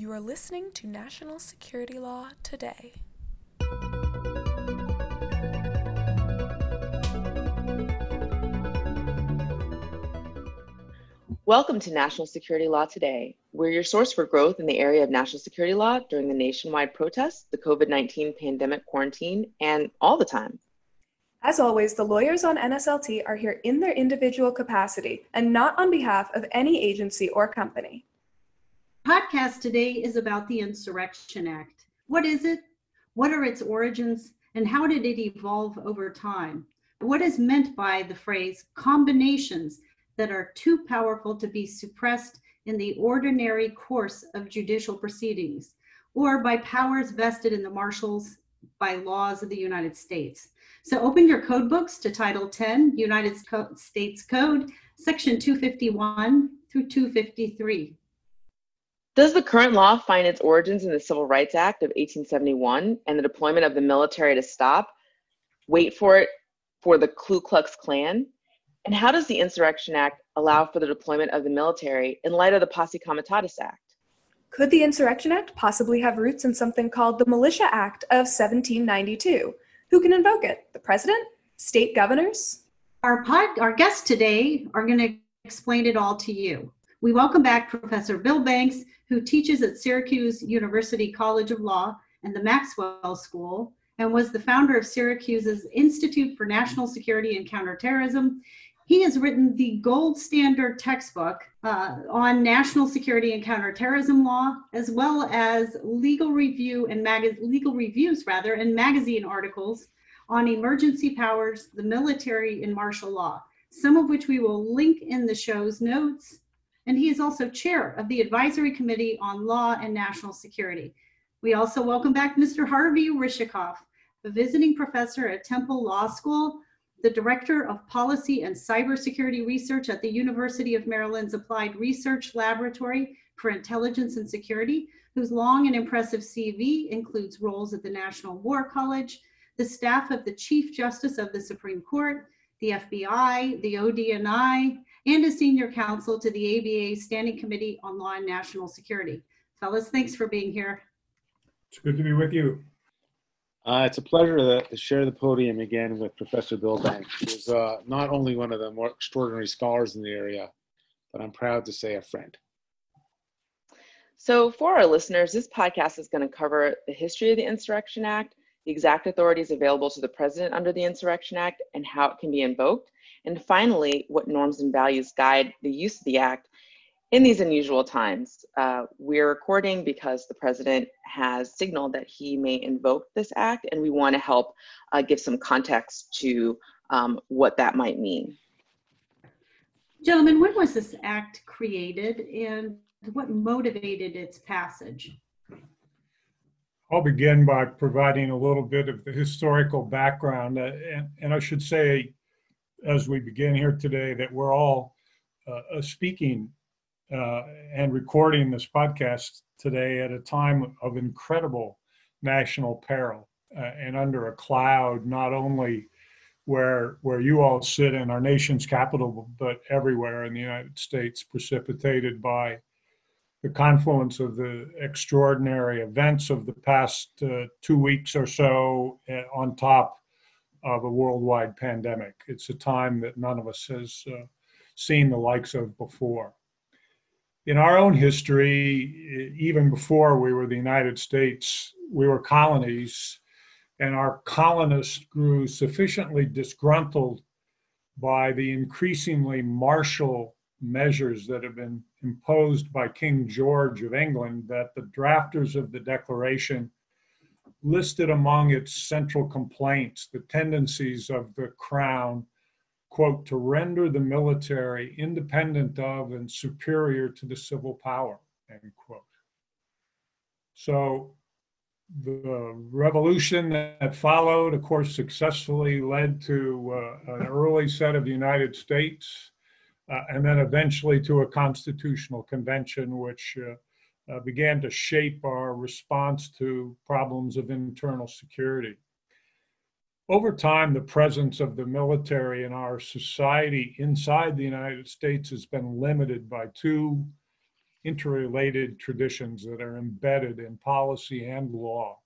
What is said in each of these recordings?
You are listening to National Security Law Today. Welcome to National Security Law Today. We're your source for growth in the area of national security law during the nationwide protests, the COVID 19 pandemic quarantine, and all the time. As always, the lawyers on NSLT are here in their individual capacity and not on behalf of any agency or company. Podcast today is about the Insurrection Act. What is it? What are its origins? And how did it evolve over time? What is meant by the phrase combinations that are too powerful to be suppressed in the ordinary course of judicial proceedings or by powers vested in the marshals by laws of the United States. So open your code books to Title 10, United States Code, Section 251 through 253. Does the current law find its origins in the Civil Rights Act of 1871 and the deployment of the military to stop, wait for it, for the Ku Klux Klan? And how does the Insurrection Act allow for the deployment of the military in light of the Posse Comitatus Act? Could the Insurrection Act possibly have roots in something called the Militia Act of 1792? Who can invoke it? The president? State governors? Our, pod, our guests today are going to explain it all to you. We welcome back Professor Bill Banks, who teaches at Syracuse University College of Law and the Maxwell School, and was the founder of Syracuse's Institute for National Security and Counterterrorism he has written the gold standard textbook uh, on national security and counterterrorism law, as well as legal review and mag- legal reviews rather and magazine articles on emergency powers, the military, and martial law. Some of which we will link in the show's notes. And he is also chair of the Advisory Committee on Law and National Security. We also welcome back Mr. Harvey Rishikof, a visiting professor at Temple Law School the Director of Policy and Cybersecurity Research at the University of Maryland's Applied Research Laboratory for Intelligence and Security, whose long and impressive CV includes roles at the National War College, the staff of the Chief Justice of the Supreme Court, the FBI, the ODNI, and a senior counsel to the ABA Standing Committee on Law and National Security. Fellas, thanks for being here. It's good to be with you. Uh, it's a pleasure to, to, share the podium again with Professor Bill Banks, who's uh, not only one of the more extraordinary scholars in the area, but I'm proud to say a friend. So, for our listeners, this podcast is going to cover the history of the Insurrection Act, the exact authorities available to the President under the Insurrection Act, and how it can be invoked, and finally, what norms and values guide the use of the Act in these unusual times, uh, we're recording because the president has signaled that he may invoke this act, and we want to help uh, give some context to um, what that might mean. Gentlemen, when was this act created and what motivated its passage? I'll begin by providing a little bit of the historical background. Uh, and, and, I should say, as we begin here today, that we're all uh, speaking uh, and recording this podcast today at a time of incredible national peril uh, and under a cloud, not only where where you all sit in our nation's capital, but everywhere in the United States, precipitated by the confluence of the extraordinary events of the past uh, two weeks or so, uh, on top of a worldwide pandemic. It's a time that none of us has uh, seen the likes of before in our own history, even before we were the United States, we were colonies, and our colonists grew sufficiently disgruntled by the increasingly martial measures that have been imposed by King George of England that the drafters of the Declaration listed among its central complaints the tendencies of the crown quote, to render the military independent of and superior to the civil power, end quote. So the revolution that followed, of course, successfully led to uh, an early set of United States uh, and then eventually to a constitutional convention, which uh, uh began to shape our response to problems of internal security over time, the presence of the military in our society inside the United States has been limited by two interrelated traditions that are embedded in policy and law.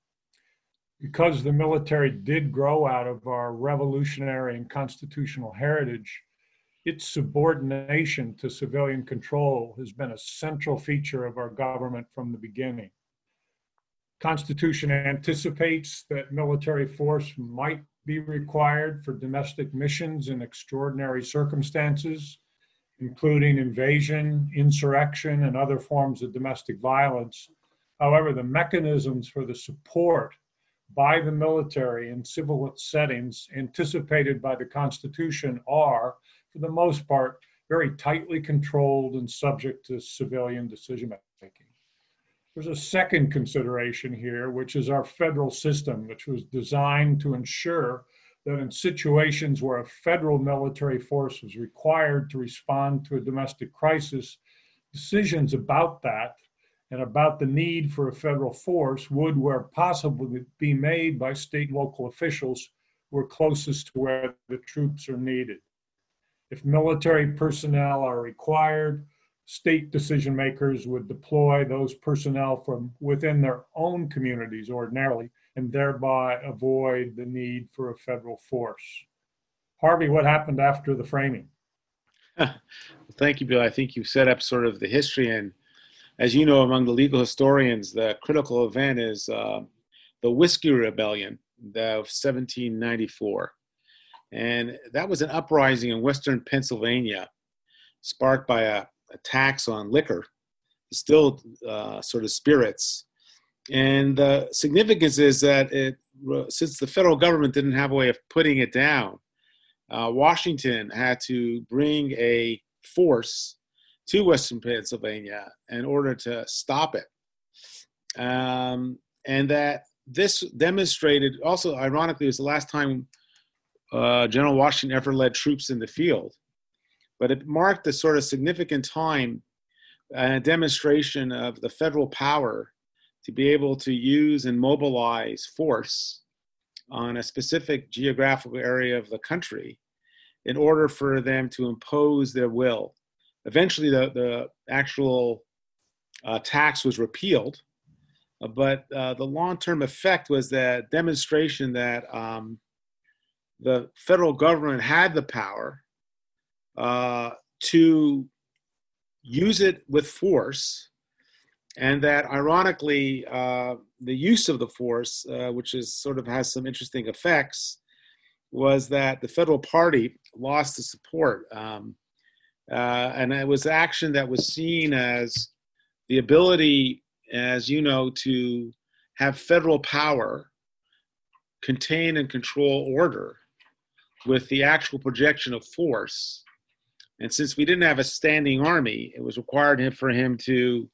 Because the military did grow out of our revolutionary and constitutional heritage, its subordination to civilian control has been a central feature of our government from the beginning. Constitution anticipates that military force might be required for domestic missions in extraordinary circumstances, including invasion, insurrection, and other forms of domestic violence. However, the mechanisms for the support by the military in civil settings anticipated by the Constitution are, for the most part, very tightly controlled and subject to civilian decision making. There's a second consideration here, which is our federal system, which was designed to ensure that in situations where a federal military force was required to respond to a domestic crisis, decisions about that and about the need for a federal force would, where possible, be made by state and local officials who are closest to where the troops are needed. If military personnel are required, state decision makers would deploy those personnel from within their own communities ordinarily and thereby avoid the need for a federal force. Harvey, what happened after the framing? Thank you, Bill. I think you set up sort of the history, and as you know, among the legal historians, the critical event is uh, the Whiskey Rebellion of 1794. And that was an uprising in western Pennsylvania sparked by a a tax on liquor, distilled uh, sort of spirits. And the significance is that it, since the federal government didn't have a way of putting it down, uh, Washington had to bring a force to Western Pennsylvania in order to stop it. Um, and that this demonstrated, also ironically, was the last time uh, General Washington ever led troops in the field but it marked a sort of significant time and a demonstration of the federal power to be able to use and mobilize force on a specific geographical area of the country in order for them to impose their will. Eventually, the, the actual uh, tax was repealed, uh, but uh, the long term effect was that demonstration that um, the federal government had the power uh, to use it with force, and that ironically, uh, the use of the force, uh, which is sort of has some interesting effects, was that the federal party lost the support. Um, uh, and it was action that was seen as the ability, as you know, to have federal power contain and control order with the actual projection of force and since we didn't have a standing army, it was required for him to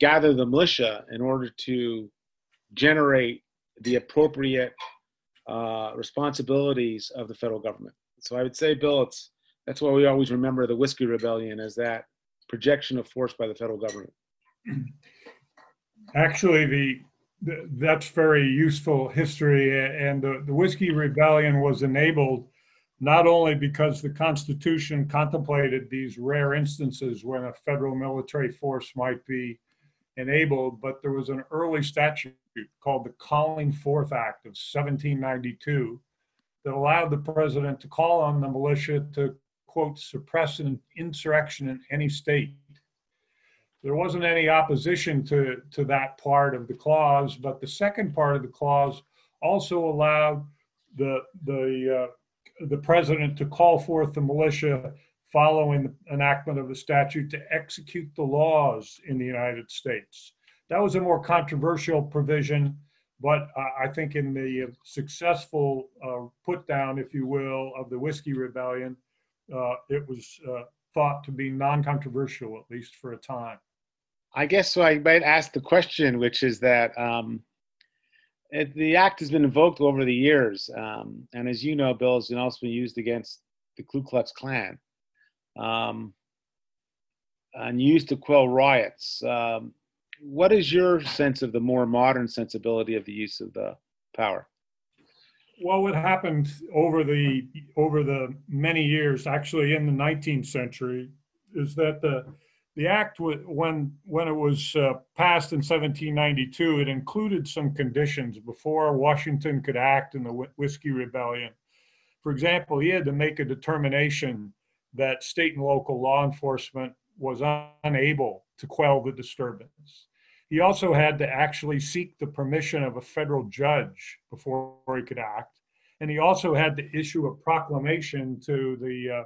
gather the militia in order to generate the appropriate uh, responsibilities of the federal government. So I would say, Bill, it's that's why we always remember the Whiskey Rebellion as that projection of force by the federal government. Actually, the, the that's very useful history, and the, the Whiskey Rebellion was enabled not only because the Constitution contemplated these rare instances when a federal military force might be enabled, but there was an early statute called the Calling Forth Act of 1792 that allowed the president to call on the militia to, quote, suppress an insurrection in any state. There wasn't any opposition to, to that part of the clause, but the second part of the clause also allowed the, the uh, the president to call forth the militia following the enactment of the statute to execute the laws in the United States. That was a more controversial provision, but I think in the successful uh, put down, if you will, of the Whiskey Rebellion, uh, it was uh, thought to be non controversial, at least for a time. I guess so. I might ask the question, which is that um, it, the act has been invoked over the years, um, and as you know, Bill, has been also been used against the Ku Klux Klan, um, and used to quell riots. Um, what is your sense of the more modern sensibility of the use of the power? Well, what happened over the over the many years, actually in the 19th century, is that the the act when when it was uh, passed in 1792 it included some conditions before washington could act in the whiskey rebellion. For example he had to make a determination that state and local law enforcement was unable to quell the disturbance. He also had to actually seek the permission of a federal judge before he could act. And he also had to issue a proclamation to the uh,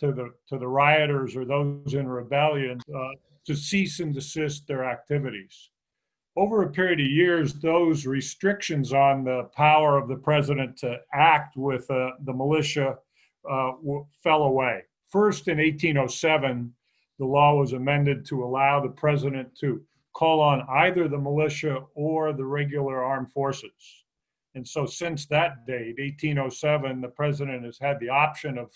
to the to the rioters or those in rebellion uh, to cease and desist their activities. Over a period of years, those restrictions on the power of the president to act with uh, the militia uh, w- fell away. First, in 1807, the law was amended to allow the president to call on either the militia or the regular armed forces. And so, since that date, 1807, the president has had the option of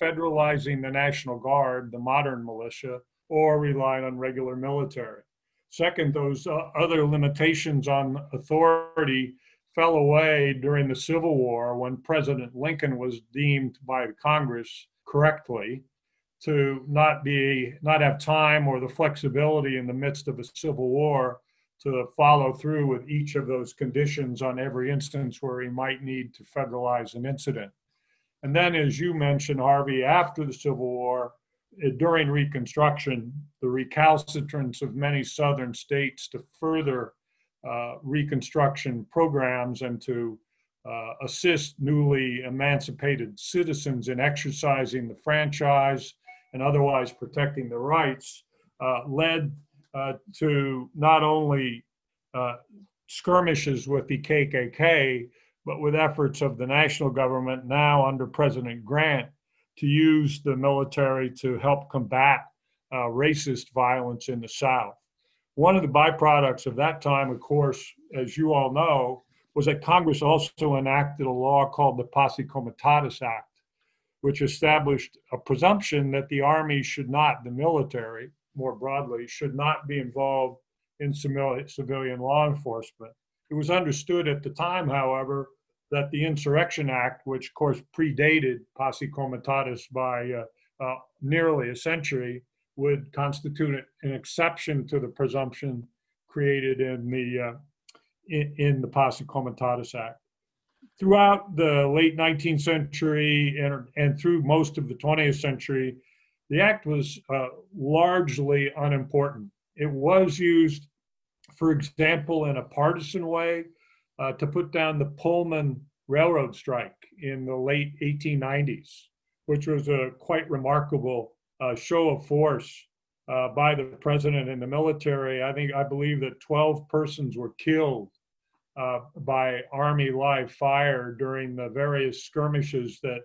federalizing the National Guard, the modern militia, or relying on regular military. Second, those uh, other limitations on authority fell away during the Civil War when President Lincoln was deemed by Congress correctly to not be not have time or the flexibility in the midst of a civil war to follow through with each of those conditions on every instance where he might need to federalize an incident. And then, as you mentioned, Harvey, after the Civil War, uh, during Reconstruction, the recalcitrance of many southern states to further uh, Reconstruction programs and to uh, assist newly emancipated citizens in exercising the franchise and otherwise protecting their rights uh, led uh, to not only uh, skirmishes with the KKK, but with efforts of the national government now under President Grant to use the military to help combat uh, racist violence in the South. One of the byproducts of that time, of course, as you all know, was that Congress also enacted a law called the Posse Comitatus Act, which established a presumption that the Army should not, the military more broadly, should not be involved in civilian law enforcement. It was understood at the time, however, that the Insurrection Act, which of course predated Posse Comitatus by uh, uh, nearly a century, would constitute an exception to the presumption created in the uh, in, in, the Posse Comitatus Act. Throughout the late 19th century and, and through most of the 20th century, the act was uh, largely unimportant. It was used for example, in a partisan way, uh, to put down the Pullman Railroad strike in the late 1890s, which was a quite remarkable uh, show of force uh, by the president and the military. I think I believe that 12 persons were killed uh, by Army live fire during the various skirmishes that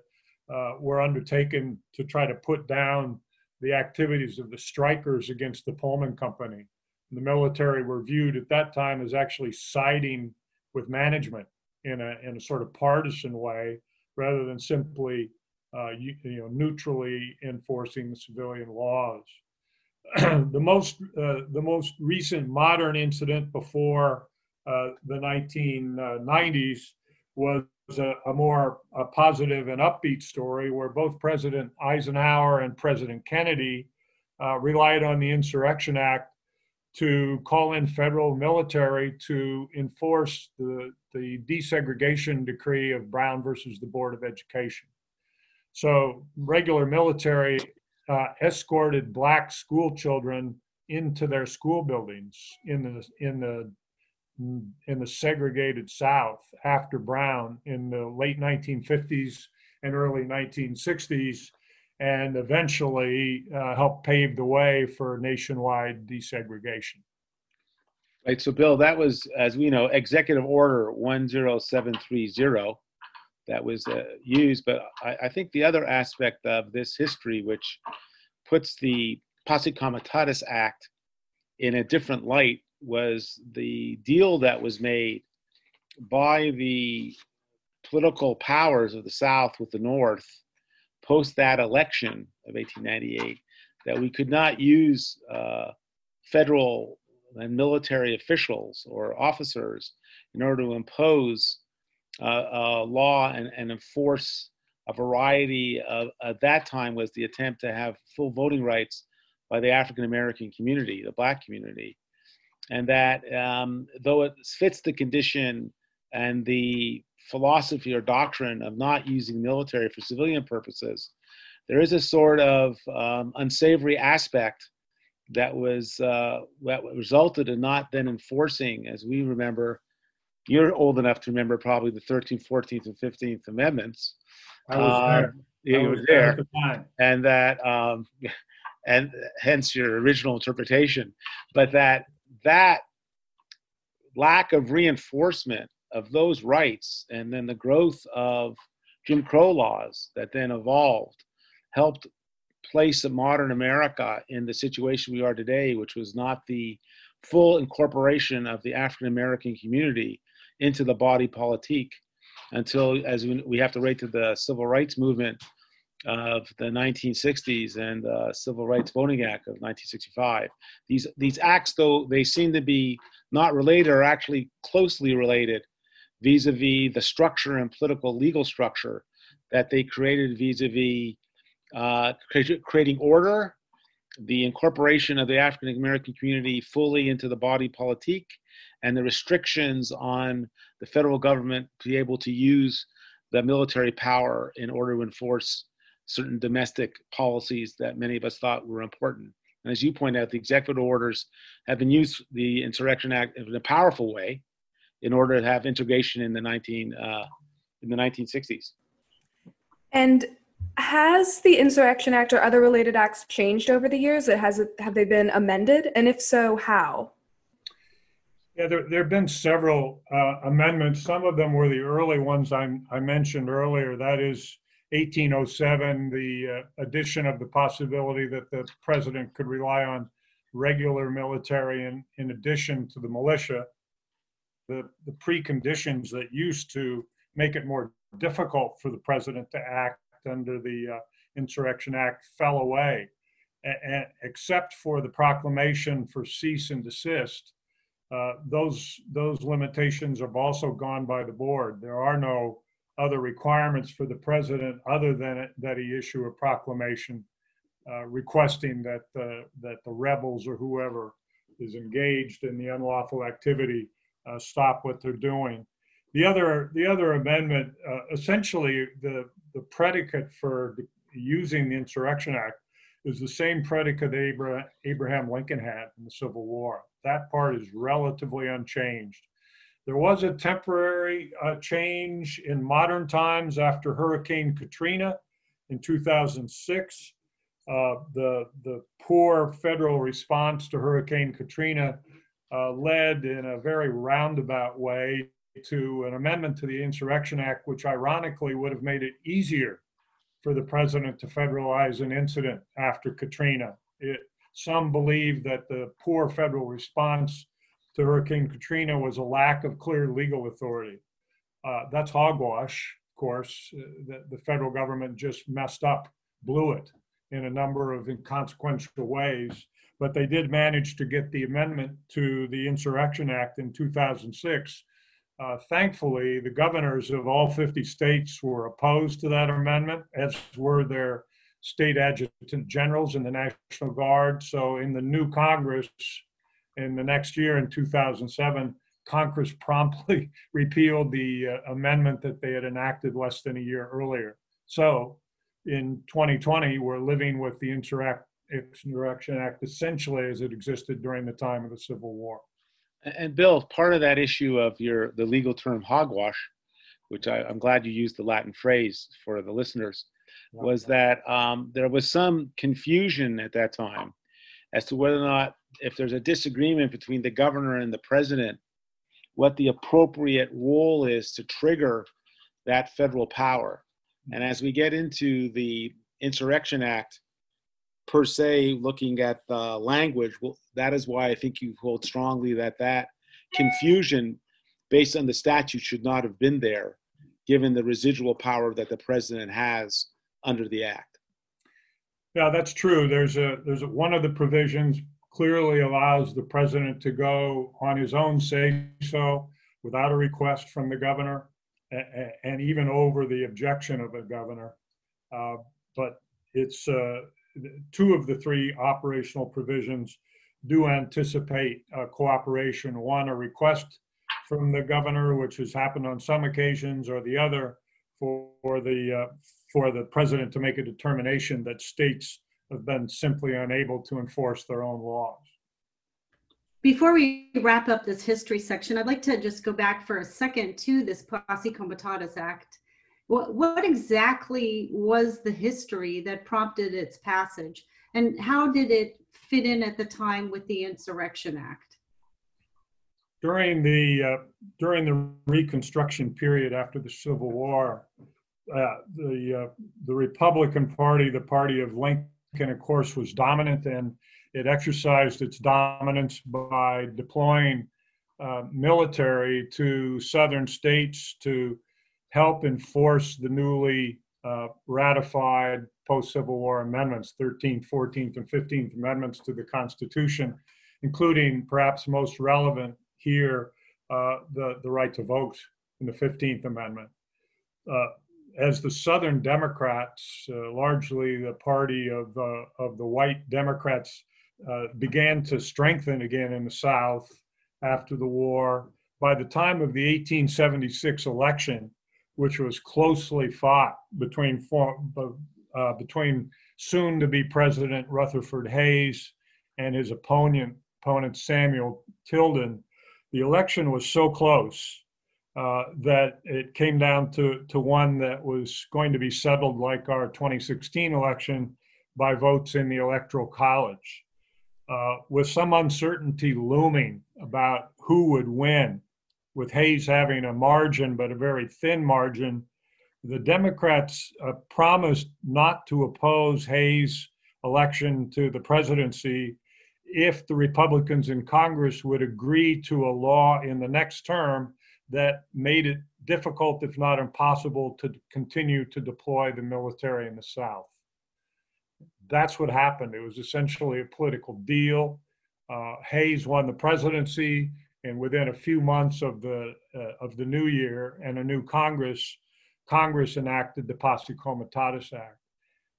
uh, were undertaken to try to put down the activities of the strikers against the Pullman Company the military were viewed at that time as actually siding with management in a in a sort of partisan way rather than simply uh, you, you, know neutrally enforcing the civilian laws. the most uh, the most recent modern incident before uh, the 1990s was a, a more a positive and upbeat story where both President Eisenhower and President Kennedy uh, relied on the Insurrection Act to call in federal military to enforce the, the desegregation decree of Brown versus the Board of Education. So, regular military uh, escorted black school children into their school buildings in the in the in the segregated South after Brown in the late 1950s and early 1960s and eventually uh, help pave the way for nationwide desegregation. Right. So, Bill, that was, as we know, Executive Order 10730 that was uh, used. But I, I, think the other aspect of this history, which puts the Posse Comitatus Act in a different light, was the deal that was made by the political powers of the South with the North post that election of 1898 that we could not use uh, federal and military officials or officers in order to impose uh, law and, and, enforce a variety of at that time was the attempt to have full voting rights by the African American community, the Black community, and that um, though it fits the condition and the philosophy or doctrine of not using military for civilian purposes, there is a sort of um, unsavory aspect that was uh, that resulted in not then enforcing, as we remember. You're old enough to remember probably the 13th, 14th, and 15th Amendments. I was Um, there. You I were was there at the time. and that um, and hence your original interpretation but that that lack of reinforcement of those rights and then the growth of jim crow laws that then evolved helped place modern america in the situation we are today which was not the full incorporation of the african american community into the body politique until as we, have to wait to the civil rights movement of the 1960s and the Civil Rights Voting Act of 1965. These these acts, though they seem to be not related, are actually closely related vis-a-vis the structure and political legal structure that they created vis-a-vis uh, creating order, the incorporation of the African American community fully into the body politique, and the restrictions on the federal government to be able to use the military power in order to enforce certain domestic policies that many of us thought were important. And as you point out, the executive orders have been used, the Insurrection Act, in a powerful way in order to have integration in the 19 uh, in the 1960s. And has the Insurrection Act or other related acts changed over the years? It has have they been amended? And if so, how? Yeah, there, there have been several uh, amendments. Some of them were the early ones I, I mentioned earlier. That is 1807, the uh, addition of the possibility that the president could rely on regular military in, in addition to the militia. The, the preconditions that used to make it more difficult for the president to act under the uh, Insurrection Act fell away, except for the proclamation for cease and desist. Uh, those those limitations have also gone by the board. There are no other requirements for the president other than it, that he issue a proclamation uh, requesting that uh, that the rebels or whoever is engaged in the unlawful activity uh, stop what they're doing. The other the other amendment, uh, essentially the the predicate for using the Insurrection Act is the same predicate Abra- Abraham Lincoln had in the Civil War. That part is relatively unchanged. There was a temporary uh, change in modern times after Hurricane Katrina in 2006. Uh, the, the poor federal response to Hurricane Katrina uh, led in a very roundabout way to an amendment to the Insurrection Act, which ironically would have made it easier for the president to federalize an incident after Katrina. It, some believe that the poor federal response to Hurricane Katrina was a lack of clear legal authority. Uh, that's hogwash, of course. Uh, the, the, federal government just messed up, blew it in a number of inconsequential ways. But they did manage to get the amendment to the Insurrection Act in 2006. Uh, thankfully, the governors of all 50 states were opposed to that amendment, as were their state adjutant generals in the National Guard. So, in the new Congress, in the next year, in 2007, Congress promptly repealed the uh, amendment that they had enacted less than a year earlier. So, in 2020, we're living with the Insurrection Act essentially as it existed during the time of the Civil War. And Bill, part of that issue of your the legal term hogwash, which I, am glad you used the Latin phrase for the listeners, was that um, there was some confusion at that time as to whether or not, if there's a disagreement between the governor and the president, what the appropriate role is to trigger that federal power. And as we get into the Insurrection Act, per se, looking at the language, well, that is why I think you hold strongly that that confusion based on the statute should not have been there, given the residual power that the president has under the act. Yeah, that's true. There's a there's a, one of the provisions clearly allows the president to go on his own say so without a request from the governor and even over the objection of the governor. Uh, but it's uh, two of the three operational provisions do anticipate uh, cooperation. One, a request from the governor, which has happened on some occasions, or the other for, for the uh, for the president to make a determination that states have been simply unable to enforce their own laws. Before we wrap up this history section, I'd like to just go back for a second to this Posse Comitatus Act. What, what exactly was the history that prompted its passage, and how did it fit in at the time with the Insurrection Act? During the uh, during the Reconstruction period after the Civil War, uh, the uh, the Republican Party, the party of Lincoln, of course, was dominant, and it exercised its dominance by deploying uh, military to southern states to help enforce the newly uh, ratified post Civil War amendments, 13th, 14th, and 15th amendments to the Constitution, including perhaps most relevant here, uh, the, the right to vote in the 15th Amendment. Uh, as the Southern Democrats, uh, largely the party of, uh, of the white Democrats, uh, began to strengthen again in the South after the war, by the time of the 1876 election, which was closely fought between uh, between soon to be President Rutherford Hayes and his opponent opponent Samuel Tilden. The election was so close uh, that it came down to to one that was going to be settled like our 2016 election by votes in the electoral college. Uh, with some uncertainty looming about who would win, with Hayes having a margin, but a very thin margin, the Democrats uh, promised not to oppose Hayes' election to the presidency if the Republicans in Congress would agree to a law in the next term that made it difficult, if not impossible, to continue to deploy the military in the South. That's what happened. It was essentially a political deal. Uh, Hayes won the presidency and within a few months of the uh, of the new year and a new Congress, Congress enacted the Posse Comitatus Act,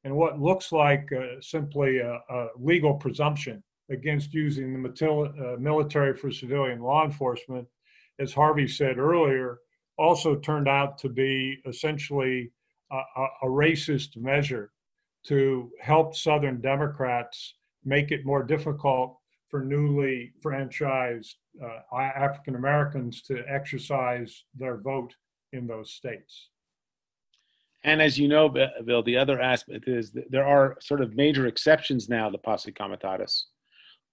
and what looks like uh, simply a, a, legal presumption against using the matil- uh, military for civilian law enforcement, as Harvey said earlier, also turned out to be essentially a, a racist measure to help Southern Democrats make it more difficult for newly franchised uh, African Americans to exercise their vote in those states. And as you know, Bill, the other aspect is there are sort of major exceptions now to posse comitatus,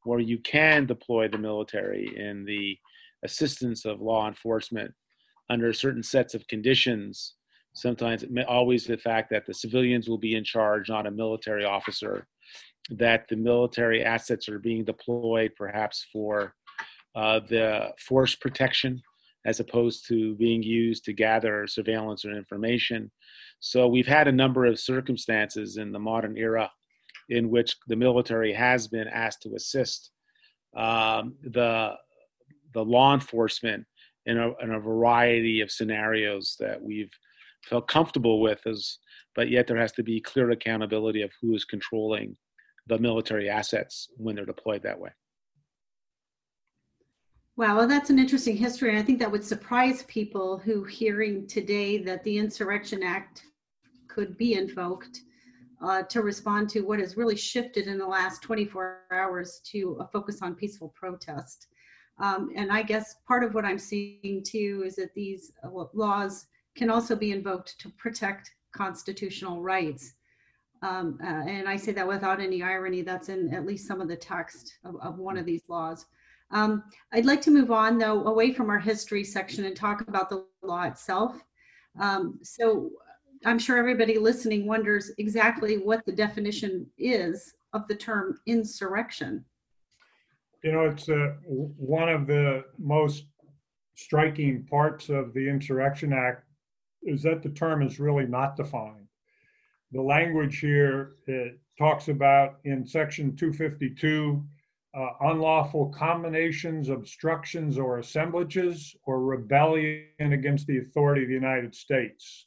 where you can deploy the military in the assistance of law enforcement under certain sets of conditions. Sometimes, always the fact that the civilians will be in charge, not a military officer, that the military assets are being deployed perhaps for uh, the force protection as opposed to being used to gather surveillance or information. So we've had a number of circumstances in the modern era in which the military has been asked to assist um, the the law enforcement in a, in a variety of scenarios that we've felt comfortable with as but yet there has to be clear accountability of who is controlling the military assets when they're deployed that way. Wow, well, that's an interesting history. I think that would surprise people who hearing today that the Insurrection Act could be invoked uh, to respond to what has really shifted in the last 24 hours to a focus on peaceful protest. Um, and I guess part of what I'm seeing too is that these uh, laws can also be invoked to protect constitutional rights. Um, uh, and I say that without any irony. That's in at least some of the text of, of one of these laws. Um, I'd like to move on, though, away from our history section and talk about the law itself. Um, so I'm sure everybody listening wonders exactly what the definition is of the term insurrection. You know, it's uh, one of the most striking parts of the Insurrection Act is that the term is really not defined the language here it talks about in section 252 uh, unlawful combinations, obstructions, or assemblages, or rebellion against the authority of the United States.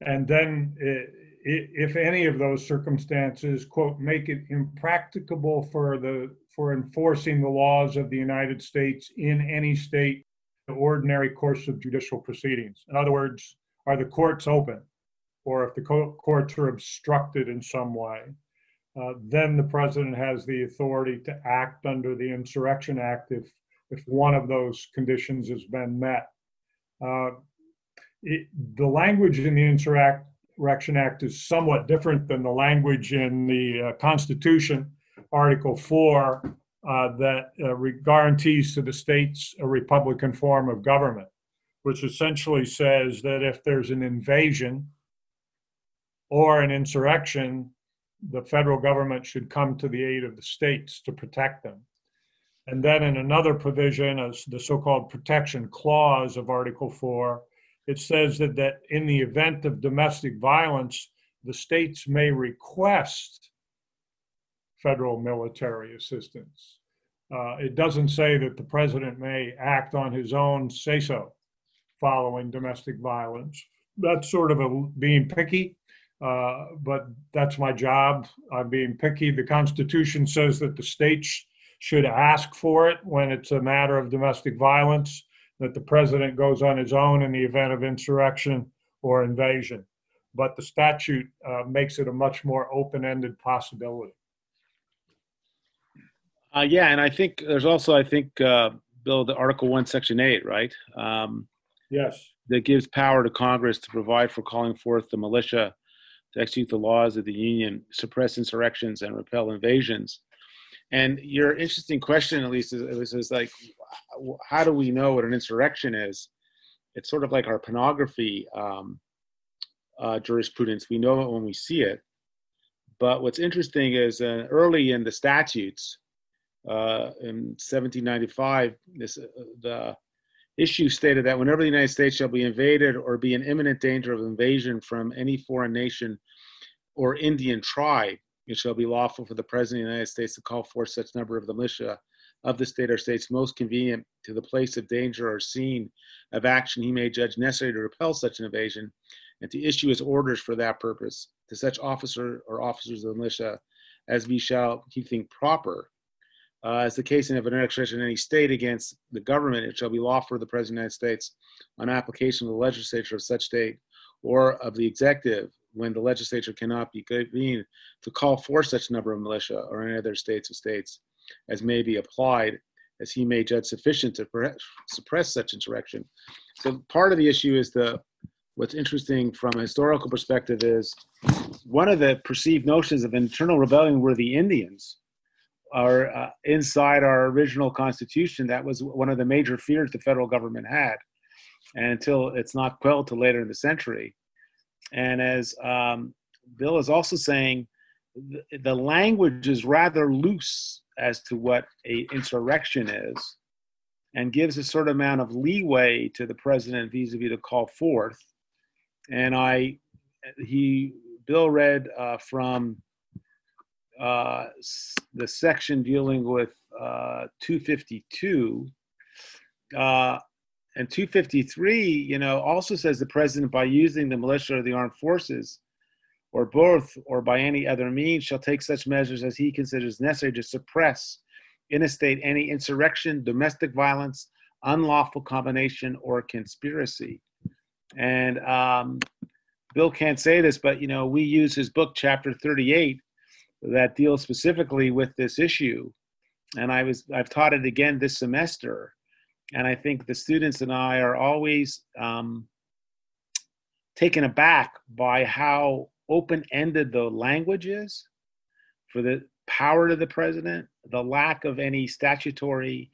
And then it, if any of those circumstances, quote, make it impracticable for the for enforcing the laws of the United States in any state, the ordinary course of judicial proceedings. In other words, are the courts open? Or if the courts are obstructed in some way, uh, then the president has the authority to act under the Insurrection Act if, if one of those conditions has been met. Uh, it, the language in the Insurrection Act is somewhat different than the language in the uh, Constitution, Article 4, uh, that uh, guarantees to the states a Republican form of government, which essentially says that if there's an invasion or an insurrection, the federal government should come to the aid of the states to protect them. And then in another provision, as the so-called protection clause of Article 4, it says that, that in the event of domestic violence, the states may request federal military assistance. Uh, it doesn't say that the president may act on his own say so following domestic violence. That's sort of a being picky. Uh, but that's my job. I'm being picky. The Constitution says that the states should ask for it when it's a matter of domestic violence, that the president goes on his own in the event of insurrection or invasion. But the statute uh, makes it a much more open ended possibility. Uh, yeah, and I think there's also, I think, uh, Bill, the Article 1, Section 8, right? Um, yes. That gives power to Congress to provide for calling forth the militia to execute the laws of the Union, suppress insurrections, and repel invasions. And your interesting question, at least, is, is like, how do we know what an insurrection is? It's sort of like our pornography um, uh, jurisprudence. We know it when we see it. But what's interesting is uh, early in the statutes, uh, in 1795, this, uh, the issue stated that whenever the United States shall be invaded or be in imminent danger of invasion from any foreign nation or Indian tribe, it shall be lawful for the President of the United States to call forth such number of the militia of the state or states most convenient to the place of danger or scene of action he may judge necessary to repel such an invasion, and to issue his orders for that purpose to such officer or officers of the militia as we shall he think proper uh, as the case of an extradition in any state against the government, it shall be lawful for the President of the United States, on application of the legislature of such state or of the executive, when the legislature cannot be convened, to call for such number of militia or any other states or states as may be applied, as he may judge sufficient to suppress such insurrection. So part of the issue is the what's interesting from a historical perspective is one of the perceived notions of internal rebellion were the Indians our uh, inside our original constitution that was one of the major fears the federal government had and until it's not quelled till later in the century. And as um, bill is also saying the, the language is rather loose as to what a insurrection is and gives a of amount of leeway to the president vis-a-vis to call forth. And i he bill read uh, from uh, the section dealing with uh, 252 uh, and 253 you know also says the president by using the militia or the armed forces or both or by any other means shall take such measures as he considers necessary to suppress in a state any insurrection domestic violence unlawful combination or conspiracy. And um, bill can't say this but you know we use his book chapter 38 that deals specifically with this issue. And I was I've taught it again this semester, and I think the students and I are always um, taken aback by how open-ended the language is for the power to the president, the lack of any statutory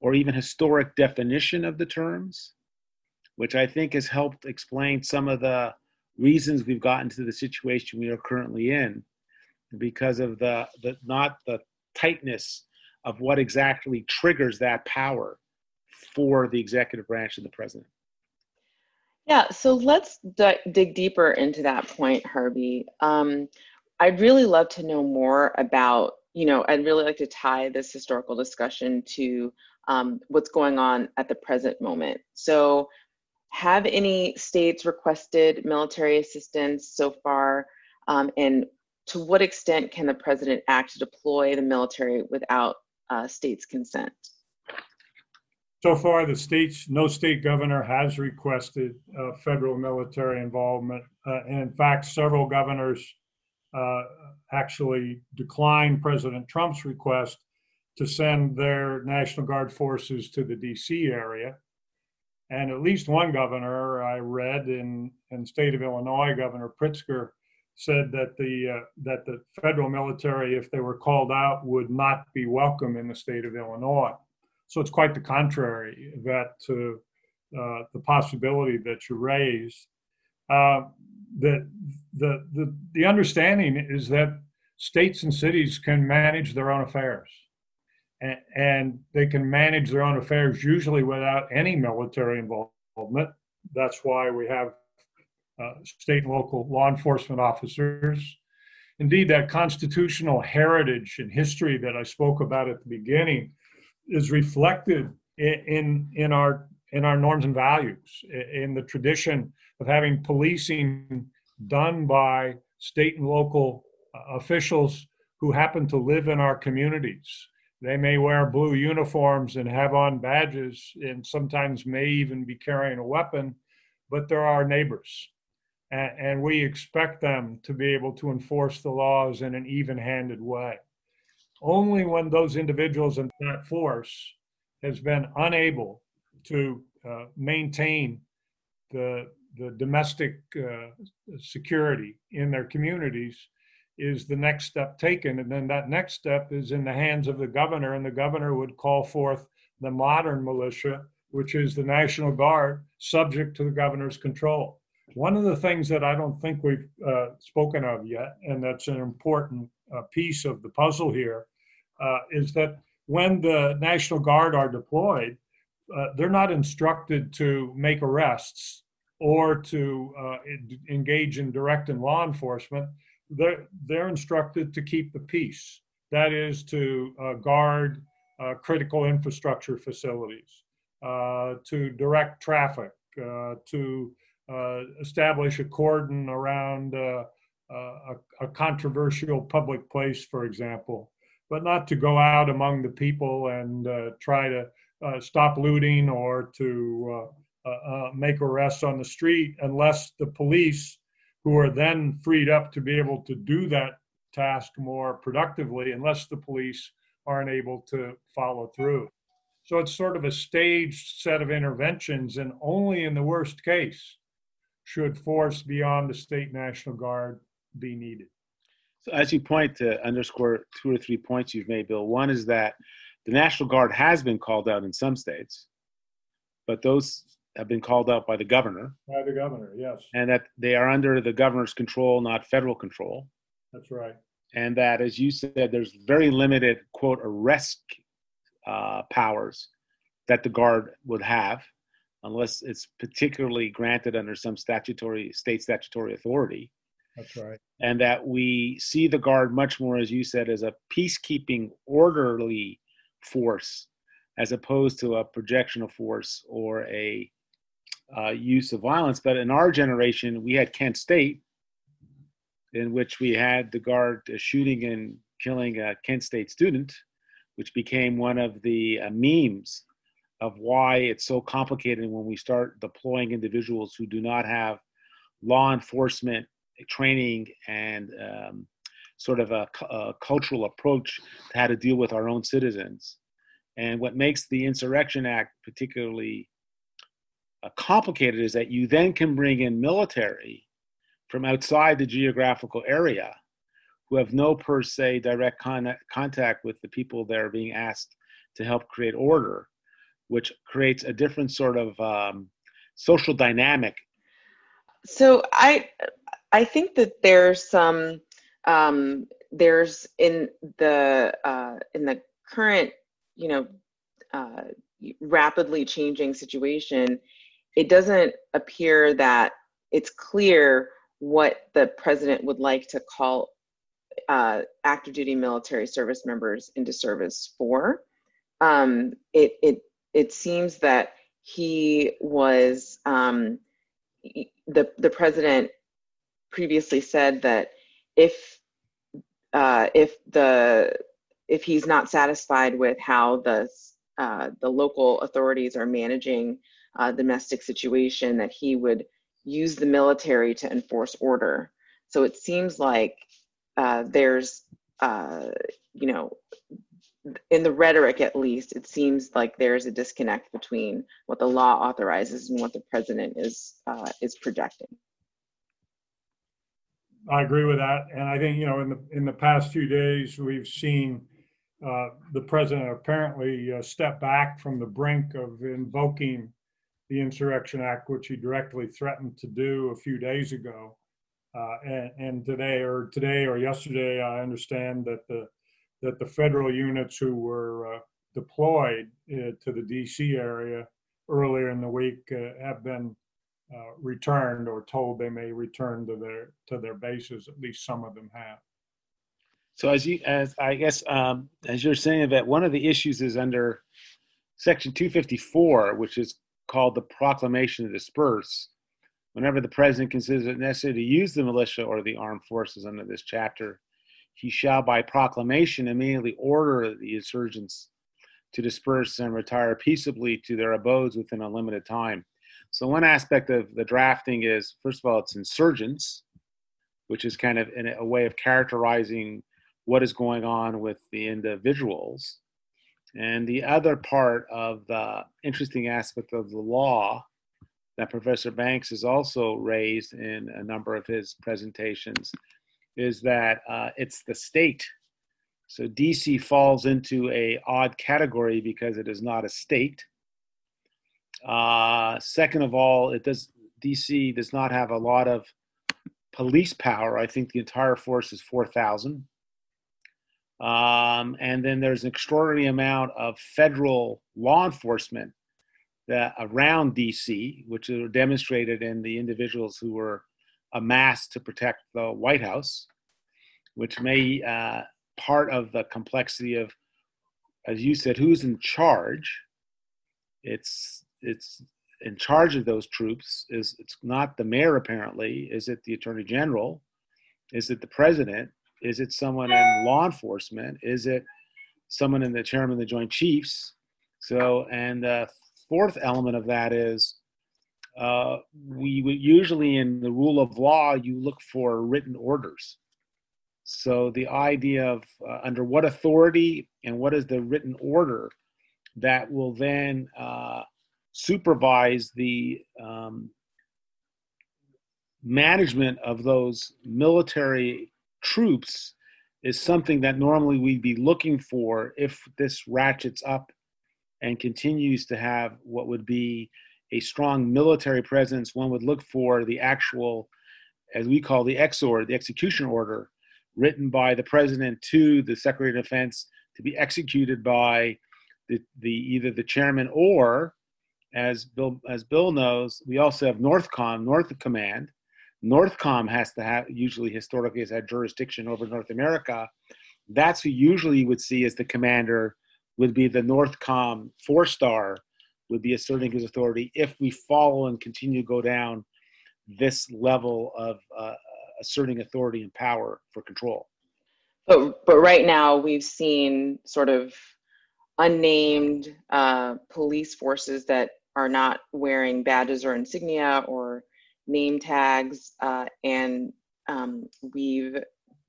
or even historic definition of the terms, which I think has helped explain some of the reasons we've gotten to the situation we are currently in because of the, the not the tightness of what exactly triggers that power for the executive branch and the president. Yeah, so let's d- dig deeper into that point, Herbie. Um, I'd really love to know more about, you know, I'd really like to tie this historical discussion to um, what's going on at the present moment. So, have any states requested military assistance so far? Um, and to what extent can the president act to deploy the military without uh, states' consent? So far, the states, no state governor has requested uh, federal military involvement. Uh, and in fact, several governors uh, actually declined President Trump's request to send their National Guard forces to the DC area. And at least one governor I read in, in the state of Illinois, Governor Pritzker, said that the uh, that the federal military, if they were called out, would not be welcome in the state of Illinois. So it's quite the contrary that to uh, the possibility that you raised. Uh, that the, the the understanding is that states and cities can manage their own affairs, and, and they can manage their own affairs usually without any military involvement. That's why we have uh, state and local law enforcement officers. Indeed, that constitutional heritage and history that I spoke about at the beginning is reflected in, in, in our in our norms and values, in the tradition of having policing done by state and local uh, officials who happen to live in our communities. They may wear blue uniforms and have on badges, and sometimes may even be carrying a weapon, but they're our neighbors and, and we expect them to be able to enforce the laws in an even handed way. Only when those individuals in that force has been unable to uh, maintain the, the domestic uh, security in their communities is the next step taken. And then that next step is in the hands of the governor, and the governor would call forth the modern militia, which is the National Guard, subject to the governor's control. One of the things that I don't think we've uh, spoken of yet, and that's an important uh, piece of the puzzle here, uh, is that when the National Guard are deployed, uh, they're not instructed to make arrests or to uh, engage in direct and law enforcement. They're, they're instructed to keep the peace. That is to uh, guard critical infrastructure facilities, to direct traffic, to Uh, establish a cordon around uh, uh, a, a, controversial public place, for example, but not to go out among the people and uh, try to uh, stop looting or to make arrests on the street unless the police, who are then freed up to be able to do that task more productively, unless the police aren't able to follow through. So it's sort of a staged set of interventions, and only in the worst case should force beyond the state National Guard be needed. So, as you point to underscore two or three points you've made, Bill, one is that the National Guard has been called out in some states, but those have been called out by the governor. By the governor, yes. And that they are under the governor's control, not federal control. That's right. And that, as you said, there's very limited, quote, arrest uh, powers that the Guard would have unless it's particularly granted under some statutory state statutory authority. That's right. And that we see the guard much more, as you said, as a peacekeeping, orderly force, as opposed to a projection of force or a uh, use of violence. But in our generation, we had Kent State, in which we had the guard shooting and killing a Kent State student, which became one of the uh, memes of why it's so complicated when we start deploying individuals who do not have law enforcement training and um, sort of a, a, cultural approach to how to deal with our own citizens. And what makes the Insurrection Act particularly uh, complicated is that you then can bring in military from outside the geographical area who have no per se direct con- contact with the people that are being asked to help create order which creates a different sort of um, social dynamic. So I I think that there's some um, there's in the uh, in the current you know uh, rapidly changing situation, it doesn't appear that it's clear what the president would like to call uh, active duty military service members into service for. Um, it, it it seems that he was um, the the president previously said that if uh, if the if he's not satisfied with how the uh, the local authorities are managing uh, domestic situation, that he would use the military to enforce order. So it seems like uh, there's, uh, you know, in the rhetoric at least, it seems like there's a disconnect between what the law authorizes and what the president is uh, is projecting. I agree with that, and I think you know in the in the past few days we've seen uh, the president apparently uh, step back from the brink of invoking the Insurrection Act, which he directly threatened to do a few days ago. Uh, and, and, today, or today, or yesterday, I understand that the that the federal units who were uh, deployed uh, to the D.C. area earlier in the week uh, have been returned or told they may return to their to their bases. At least some of them have. So as you as I guess um, as you're saying that one of the issues is under Section 254, which is called the Proclamation to Disperse. Whenever the president considers it necessary to use the militia or the armed forces under this chapter, he shall by proclamation immediately order the insurgents to disperse and retire peaceably to their abodes within a limited time. So, one aspect of the drafting is first of all, it's insurgents, which is kind of a way of characterizing what is going on with the individuals. And the other part of the interesting aspect of the law that Professor Banks has also raised in a number of his presentations is that uh, it's the state. So DC falls into a odd category because it is not a state. Uh, second of all, it does DC does not have a lot of police power. I think the entire force is four thousand. Um, and then there's an extraordinary amount of federal law enforcement that around DC, which are demonstrated in the individuals who were amassed to protect the White House, which may uh, part of the complexity of, as you said, who's in charge. It's it's in charge of those troops. Is it's not the mayor apparently? Is it the attorney general? Is it the president? Is it someone in law enforcement? Is it someone in the chairman of the Joint Chiefs? So, and the fourth element of that is uh, we would usually in the rule of law you look for written orders. So the idea of uh, under what authority and what is the written order that will then uh, supervise the um, management of those military troops is something that normally we'd be looking for if this ratchets up and continues to have what would be a strong military presence. One would look for the actual, as we call the exord, the execution order, written by the president to the Secretary of Defense to be executed by the, the either the chairman or, as Bill as Bill knows, we also have Northcom, North Command, Northcom has to have usually historically has had jurisdiction over North America. That's who usually you would see as the commander would be the Northcom four star would be asserting his authority if we follow and continue to go down this level of uh, asserting authority and power for control. But but right now we've seen sort of unnamed uh, police forces that are not wearing badges or insignia or name tags, uh, and um, we've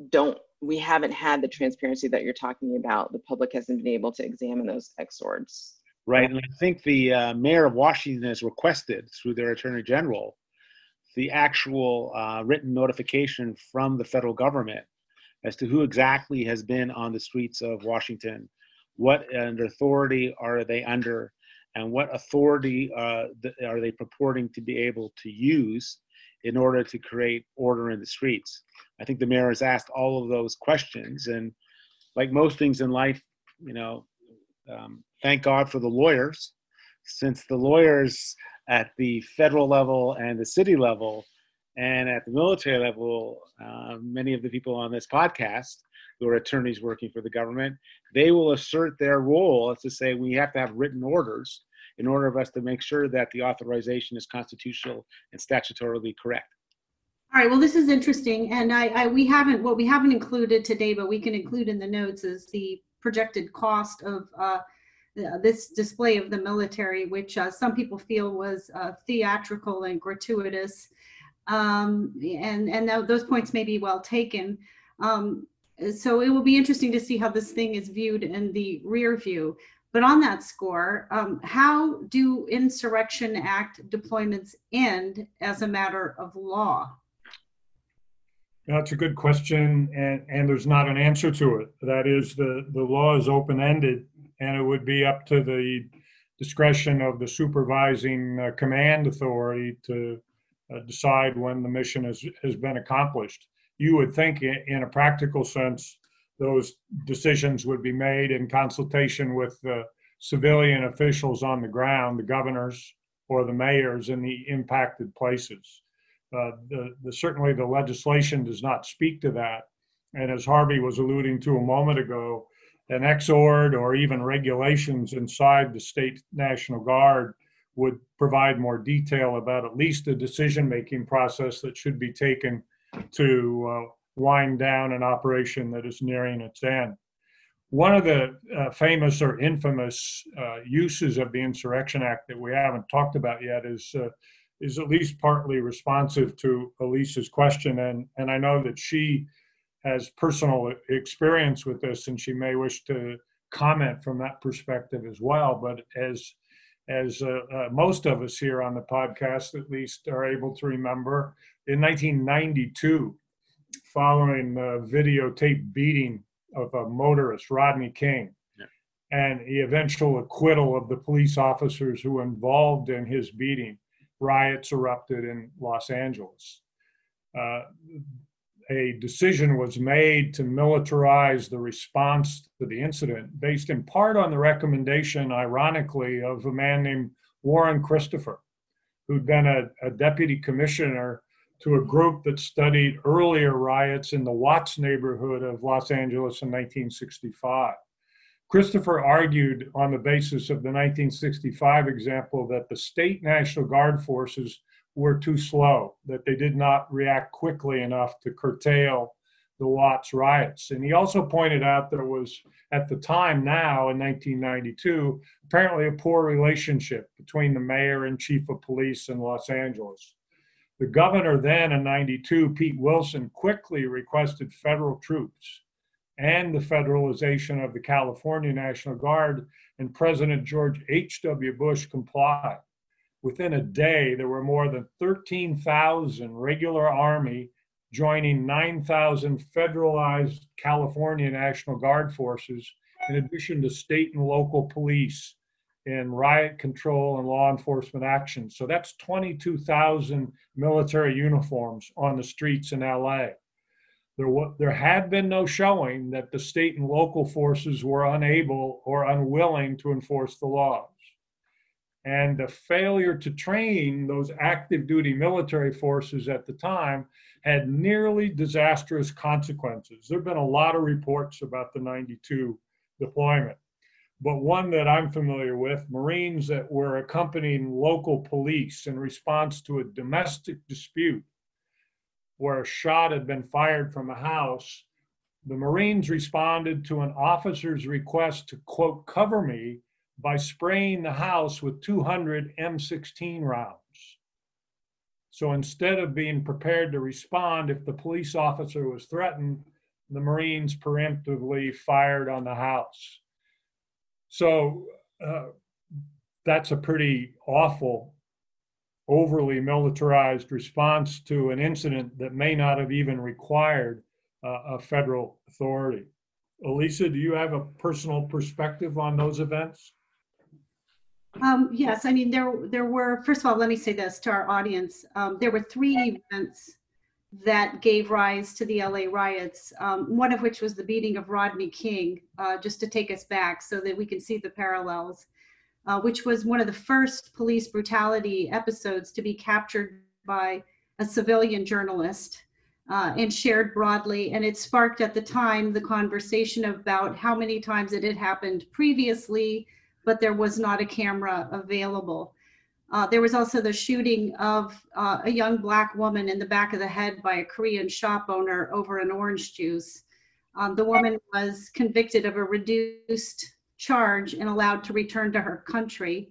don't we haven't had the transparency that you're talking about. The public hasn't been able to examine those exords. Right, and I think the uh, mayor of Washington has requested through their attorney general the actual uh, written notification from the federal government as to who exactly has been on the streets of Washington, what under authority are they under, and what authority uh, are they purporting to be able to use in order to create order in the streets? I think the mayor has asked all of those questions, and like most things in life, you know, um, thank God for the lawyers, since the lawyers at the federal level and the city level and at the military level, uh, many of the people on this podcast who are attorneys working for the government, they will assert their role as to say we have to have written orders in order of us to make sure that the authorization is constitutional and statutorily correct. All right, well, this is interesting, and I, I, we haven't, what we haven't included today, but we can include in the notes is the projected cost of uh, this display of the military, which uh, some people feel was uh, theatrical and gratuitous. Um, and and those points may be well taken. Um, so it will be interesting to see how this thing is viewed in the rear view. But on that score, um, how do Insurrection Act deployments end as a matter of law? That's a good question, and, and there's not an answer to it. That is, the, the law is open ended, and it would be up to the discretion of the supervising uh, command authority to uh, decide when the mission has, has been accomplished. You would think, in a practical sense, those decisions would be made in consultation with the civilian officials on the ground, the governors or the mayors in the impacted places. Uh, the, the, certainly the legislation does not speak to that. And as Harvey was alluding to a moment ago, an exord or even regulations inside the state National Guard would provide more detail about at least a decision making process that should be taken to uh, wind down an operation that is nearing its end. One of the uh, famous or infamous uh, uses of the Insurrection Act that we haven't talked about yet is uh, is at least partly responsive to Elisa's question, and and I know that she has personal experience with this, and she may wish to comment from that perspective as well. But as as uh, uh, most of us here on the podcast at least are able to remember, in 1992, following the videotape beating of a motorist, Rodney King, yeah. and the eventual acquittal of the police officers who were involved in his beating, riots erupted in Los Angeles. Uh, a decision was made to militarize the response to the incident based in part on the recommendation, ironically, of a man named Warren Christopher, who'd been a, a deputy commissioner to a group that studied earlier riots in the Watts neighborhood of Los Angeles in 1965. Christopher argued on the basis of the 1965 example that the state National Guard forces were too slow, that they did not react quickly enough to curtail the Watts riots. And he also pointed out there was, at the time now in 1992, apparently a poor relationship between the mayor and chief of police in Los Angeles. The governor then in 92, Pete Wilson, quickly requested federal troops and the federalization of the California National Guard, and President George H.W. Bush complied. Within a day, there were more than 13,000 regular Army joining 9,000 federalized California National Guard forces, in addition to state and local police in riot control and law enforcement action. So that's 22,000 military uniforms on the streets in LA. There, there had been no showing that the state and local forces were unable or unwilling to enforce the laws. And the failure to train those active duty military forces at the time had nearly disastrous consequences. There have been a lot of reports about the 92 deployment, but one that I'm familiar with Marines that were accompanying local police in response to a domestic dispute where a shot had been fired from a house. The Marines responded to an officer's request to, quote, cover me by spraying the house with 200 M16 rounds. So instead of being prepared to respond if the police officer was threatened, the Marines preemptively fired on the house. So uh, that's a pretty awful, overly militarized response to an incident that may not have even required uh, a federal authority. Elisa, do you have a personal perspective on those events? Um, yes, I mean, there, there were, first of all, let me say this to our audience. Um, there were three events that gave rise to the LA riots, um, one of which was the beating of Rodney King, uh, just to take us back so that we can see the parallels, uh, which was one of the first police brutality episodes to be captured by a civilian journalist uh, and shared broadly. And it sparked at the time the conversation about how many times it had happened previously but there was not a camera available. Uh, there was also the shooting of uh, a young black woman in the back of the head by a Korean shop owner over an orange juice. Um, the woman was convicted of a reduced charge and allowed to return to her country.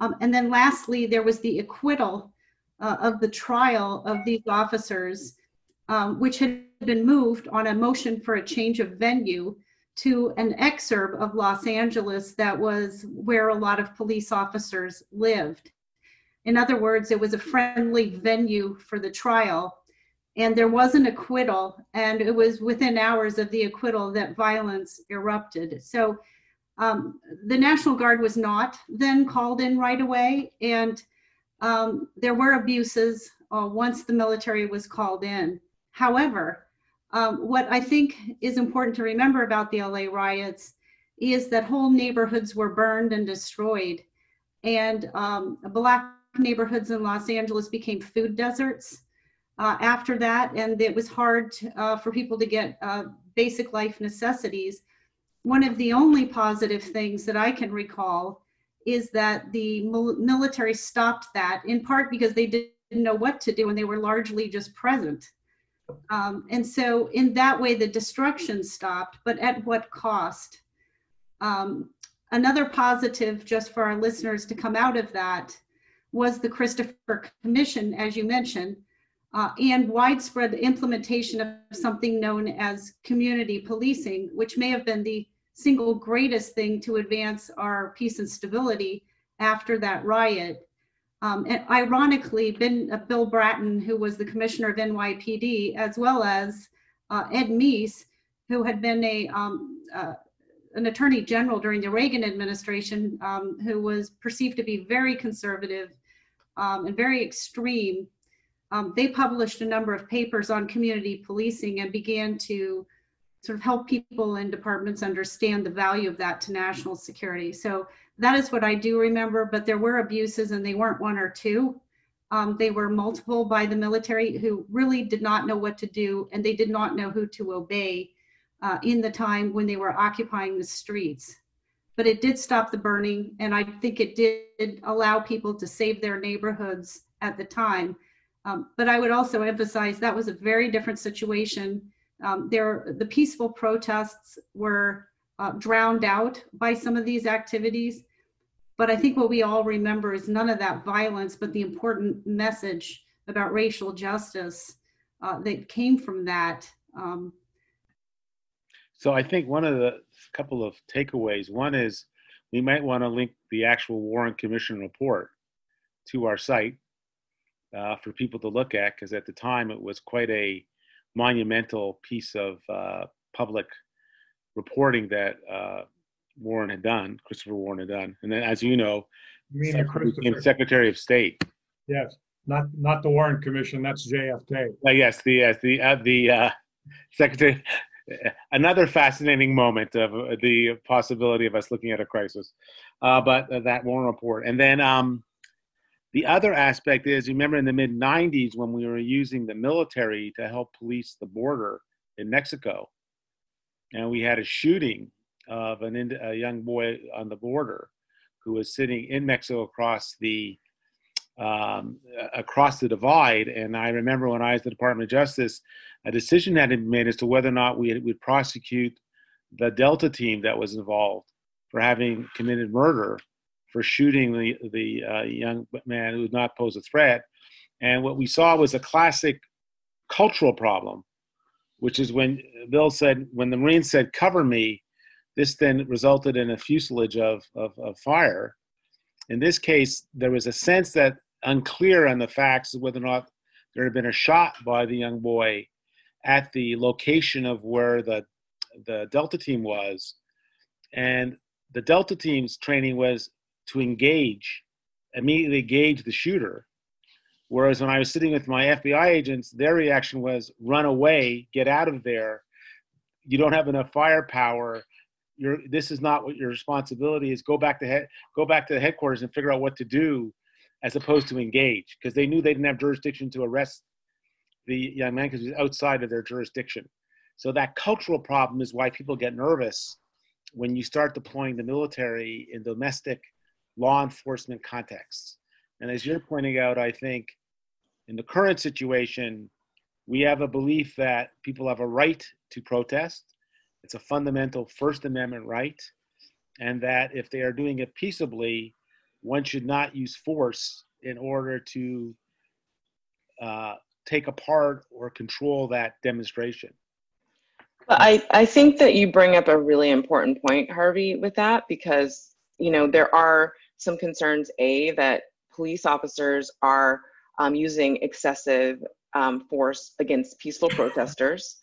Um, and then lastly, there was the acquittal uh, of the trial of these officers, um, which had been moved on a motion for a change of venue to an exurb of Los Angeles that was where a lot of police officers lived. In other words, it was a friendly venue for the trial. And there was an acquittal, and it was within hours of the acquittal that violence erupted. So um, the National Guard was not then called in right away, and um, there were abuses uh, once the military was called in. However, um, what I think is important to remember about the LA riots is that whole neighborhoods were burned and destroyed, and um, black neighborhoods in Los Angeles became food deserts uh, after that, and it was hard uh, for people to get uh, basic life necessities. One of the only positive things that I can recall is that the military stopped that in part because they didn't know what to do and they were largely just present. Um, and so, in that way, the destruction stopped, but at what cost? Um, another positive, just for our listeners to come out of that, was the Christopher Commission, as you mentioned, uh, and widespread implementation of something known as community policing, which may have been the single greatest thing to advance our peace and stability after that riot. Um, and ironically, ben, uh, Bill Bratton, who was the commissioner of NYPD, as well as uh, Ed Meese, who had been a um, uh, an attorney general during the Reagan administration, um, who was perceived to be very conservative um, and very extreme. Um, they published a number of papers on community policing and began to sort of help people in departments understand the value of that to national security. So that is what I do remember, but there were abuses and they weren't one or two. Um, they were multiple by the military who really did not know what to do and they did not know who to obey uh, in the time when they were occupying the streets. But it did stop the burning, and I think it did allow people to save their neighborhoods at the time. Um, but I would also emphasize that was a very different situation um, there, the peaceful protests were uh, drowned out by some of these activities. But I think what we all remember is none of that violence, but the important message about racial justice uh, that came from that. Um, so I think one of the couple of takeaways one is we might want to link the actual Warren Commission report to our site uh, for people to look at because at the time it was quite a monumental piece of uh, public reporting that uh, Warren had done, Christopher Warren had done. And then, as you know, you became Secretary of State. Yes, not not the Warren Commission. That's JFK. Uh, yes, the yes the uh, the uh, Secretary. Another fascinating moment of uh, the possibility of us looking at a crisis, uh, but that Warren report, and then um, the other aspect is, you remember in the mid 90s when we were using the military to help police the border in Mexico, and we had a shooting of an, a young boy on the border who was sitting in Mexico across the um, across the divide. And I remember when I was the Department of Justice, a decision had been made as to whether or not we would prosecute the Delta team that was involved for having committed murder for shooting the the uh, young man who did not pose a threat. And what we saw was a classic cultural problem, which is when Bill said, when the Marines said, "Cover me," this then resulted in a fuselage of, of, of fire. In this case, there was a sense that unclear on the facts of whether or not there had been a shot by the young boy at the location of where the the Delta team was, and the Delta team's training was to engage, immediately engage the shooter. Whereas when I was sitting with my FBI agents, their reaction was run away, get out of there. You don't have enough firepower. This is not what your responsibility is. Go back to head, go back to the headquarters and figure out what to do, as opposed to engage, because they knew they didn't have jurisdiction to arrest the young man because he was outside of their jurisdiction. So that cultural problem is why people get nervous when you start deploying the military in domestic law enforcement contexts And as you're pointing out, I think in the current situation, we have a belief that people have a right to protest. It's a fundamental First Amendment right. And that if they are doing it peaceably, one should not use force in order to uh, take apart or control that demonstration. I, I think that you bring up a really important point, Harvey, with that because you know there are some concerns. A that police officers are um, using excessive um, force against peaceful protesters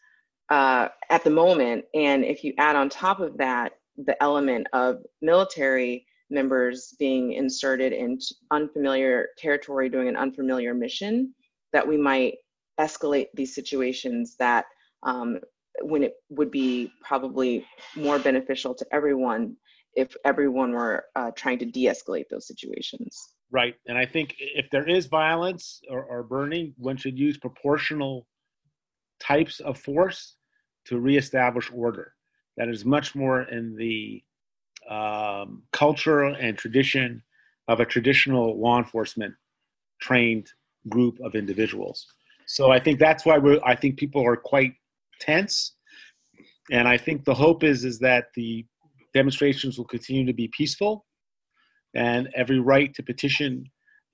uh, at the moment, and if you add on top of that the element of military members being inserted in unfamiliar territory doing an unfamiliar mission, that we might escalate these situations that um, when it would be probably more beneficial to everyone if everyone were uh, trying to de-escalate those situations. Right, and I think if there is violence or, or burning, one should use proportional types of force to reestablish order. That is much more in the um, culture and tradition of a traditional law enforcement trained group of individuals. So I think that's why we're, I think people are quite tense. And I think the hope is is that the demonstrations will continue to be peaceful and every right to petition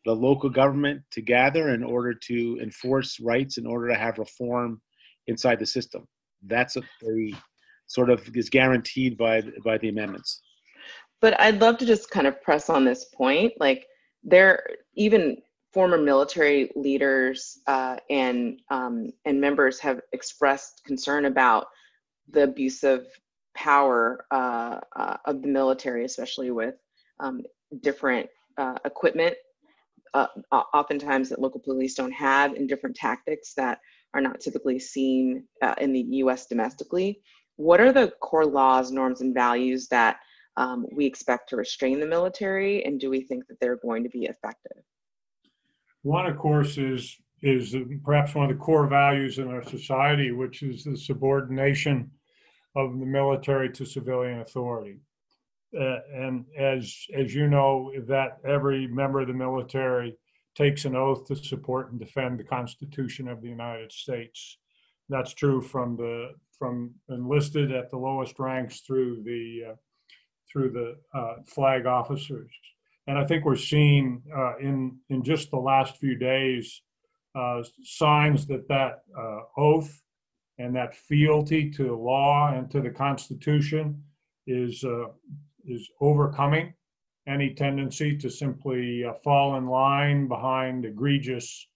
the local government to gather in order to enforce rights in order to have reform inside the system. That's a, a sort of is guaranteed by by the amendments. But I'd love to just kind of press on this point. Like there even former military leaders uh, and um, and members have expressed concern about the abuse of power uh, uh, of the military, especially with um, different uh, equipment, uh, oftentimes that local police don't have, and different tactics that are not typically seen uh, in the U.S. domestically. What are the core laws, norms, and values that um, we expect to restrain the military, and do we think that they're going to be effective? One, of course, is is perhaps one of the core values in our society, which is the subordination of the military to civilian authority. Uh, and as as you know, that every member of the military takes an oath to support and defend the Constitution of the United States. That's true from the from enlisted at the lowest ranks through the uh, through the uh, flag officers. And I think we're seeing uh, in in just the last few days uh, signs that that uh, oath and that fealty to the law and to the Constitution is uh, is overcoming any tendency to simply uh, fall in line behind egregious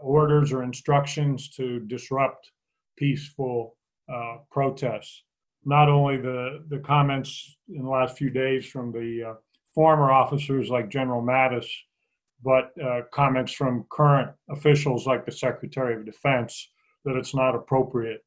orders or instructions to disrupt peaceful protests. Not only the, the comments in the last few days from the uh, former officers like General Mattis, but uh, comments from current officials like the Secretary of Defense that it's not appropriate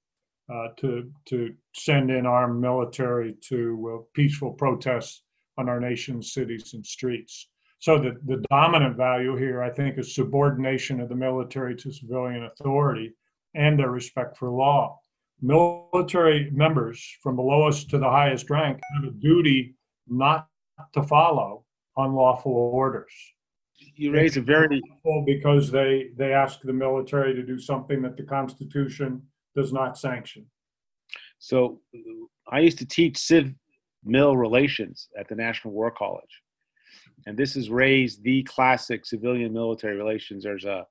uh, to to send in armed military to uh, peaceful protests on our nation's cities and streets. So the, the dominant value here, I think, is subordination of the military to civilian authority and their respect for law. Military members from the lowest to the highest rank have a duty not to follow unlawful orders. You raise a very because they they ask the military to do something that the Constitution does not sanction. So, I used to teach civ mil relations at the National War College, and this has raised the classic civilian military relations. There's a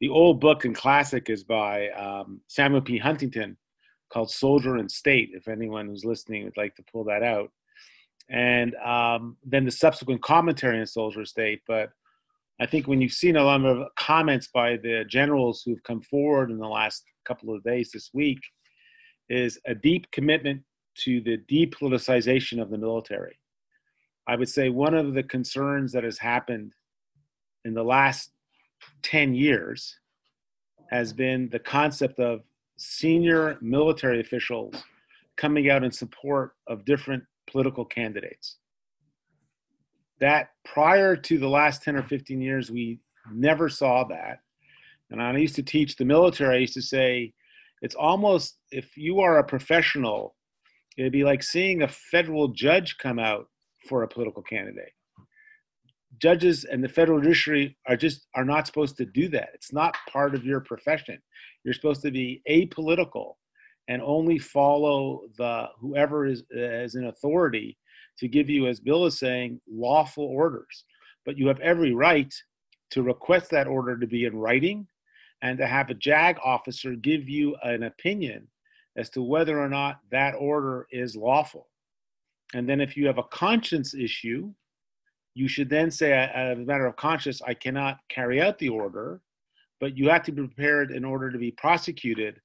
the old book and classic is by um, Samuel P. Huntington called Soldier and State. If anyone who's listening would like to pull that out, and um, then the subsequent commentary on Soldier State. But I think when you've seen a lot of comments by the generals who've come forward in the last couple of days this week, is a deep commitment to the depoliticization of the military. I would say one of the concerns that has happened in the last 10 years has been the concept of senior military officials coming out in support of different political candidates. That prior to the last 10 or 15 years, we never saw that. And I used to teach the military, I used to say, it's almost if you are a professional, it'd be like seeing a federal judge come out for a political candidate. judges and the federal judiciary are just are not supposed to do that. It's not part of your profession. You're supposed to be apolitical and only follow the whoever is as an authority to give you, as Bill is saying, lawful orders. But you have every right to request that order to be in writing and to have a JAG officer give you an opinion as to whether or not that order is lawful. And then if you have a conscience issue, you should then say, as a matter of conscience, I cannot carry out the order, but you have to be prepared in order to be prosecuted